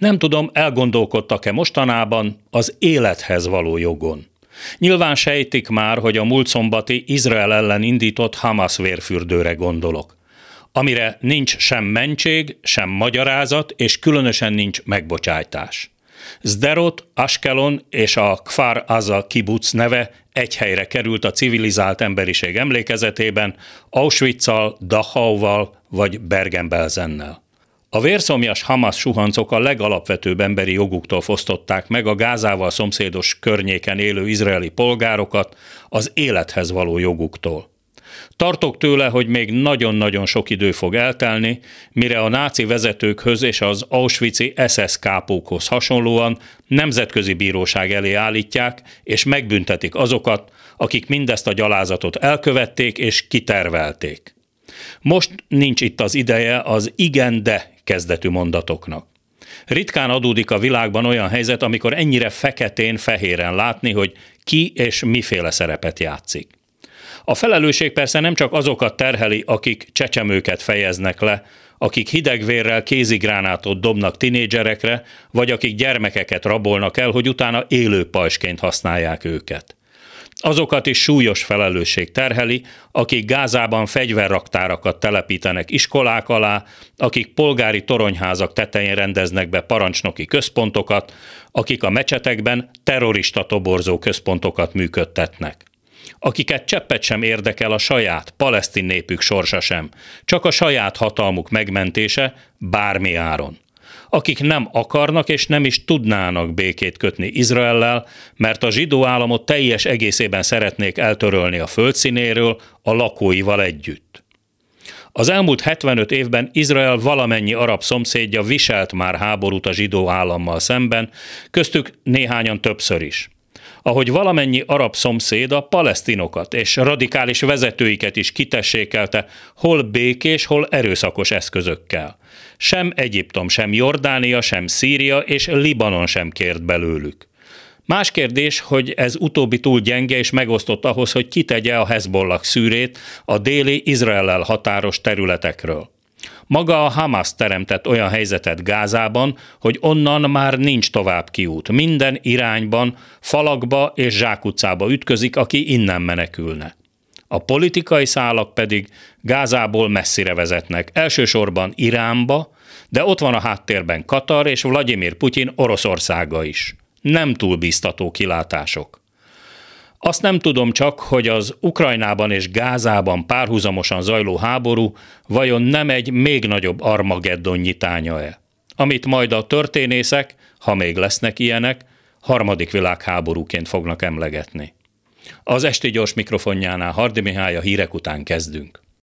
Nem tudom, elgondolkodtak-e mostanában az élethez való jogon. Nyilván sejtik már, hogy a múlt szombati Izrael ellen indított Hamas vérfürdőre gondolok, amire nincs sem mentség, sem magyarázat, és különösen nincs megbocsájtás. Zderot, Askelon és a Kfar Aza kibuc neve egy helyre került a civilizált emberiség emlékezetében, Auschwitz-al, Dachauval vagy Bergen-Belsennel. A vérszomjas Hamas suhancok a legalapvetőbb emberi joguktól fosztották meg a Gázával szomszédos környéken élő izraeli polgárokat az élethez való joguktól. Tartok tőle, hogy még nagyon-nagyon sok idő fog eltelni, mire a náci vezetőkhöz és az Auschwitz-i SS kápókhoz hasonlóan nemzetközi bíróság elé állítják és megbüntetik azokat, akik mindezt a gyalázatot elkövették és kitervelték. Most nincs itt az ideje az igen de kezdetű mondatoknak. Ritkán adódik a világban olyan helyzet, amikor ennyire feketén-fehéren látni, hogy ki és miféle szerepet játszik. A felelősség persze nem csak azokat terheli, akik csecsemőket fejeznek le, akik hidegvérrel kézigránátot dobnak tinédzserekre, vagy akik gyermekeket rabolnak el, hogy utána élő pajsként használják őket. Azokat is súlyos felelősség terheli, akik Gázában fegyverraktárakat telepítenek iskolák alá, akik polgári toronyházak tetején rendeznek be parancsnoki központokat, akik a mecsetekben terrorista toborzó központokat működtetnek. Akiket cseppet sem érdekel a saját, palesztin népük sorsa sem, csak a saját hatalmuk megmentése bármi áron akik nem akarnak és nem is tudnának békét kötni Izraellel, mert a zsidó államot teljes egészében szeretnék eltörölni a földszínéről a lakóival együtt. Az elmúlt 75 évben Izrael valamennyi arab szomszédja viselt már háborút a zsidó állammal szemben, köztük néhányan többször is ahogy valamennyi arab szomszéd a palesztinokat és radikális vezetőiket is kitessékelte, hol békés, hol erőszakos eszközökkel. Sem Egyiptom, sem Jordánia, sem Szíria és Libanon sem kért belőlük. Más kérdés, hogy ez utóbbi túl gyenge és megosztott ahhoz, hogy kitegye a Hezbollah szűrét a déli Izraellel határos területekről. Maga a Hamas teremtett olyan helyzetet Gázában, hogy onnan már nincs tovább kiút. Minden irányban, falakba és zsákutcába ütközik, aki innen menekülne. A politikai szálak pedig Gázából messzire vezetnek, elsősorban Iránba, de ott van a háttérben Katar és Vladimir Putyin Oroszországa is. Nem túl biztató kilátások. Azt nem tudom csak, hogy az Ukrajnában és Gázában párhuzamosan zajló háború vajon nem egy még nagyobb Armageddon nyitánya-e, amit majd a történészek, ha még lesznek ilyenek, harmadik világháborúként fognak emlegetni. Az esti gyors mikrofonjánál Hardi Mihály a hírek után kezdünk.